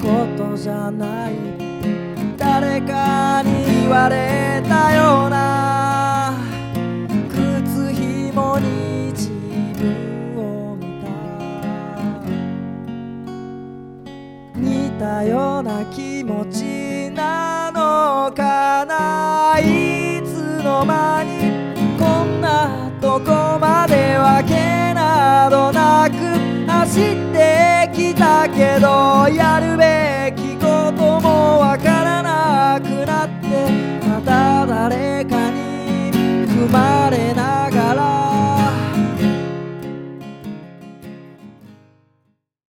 ことじゃない。誰かに言われたような。靴ひもに自分を見た。似たような気持ちなのかな。いつの間にこんなとこまでわけなどなく走ってきたけど。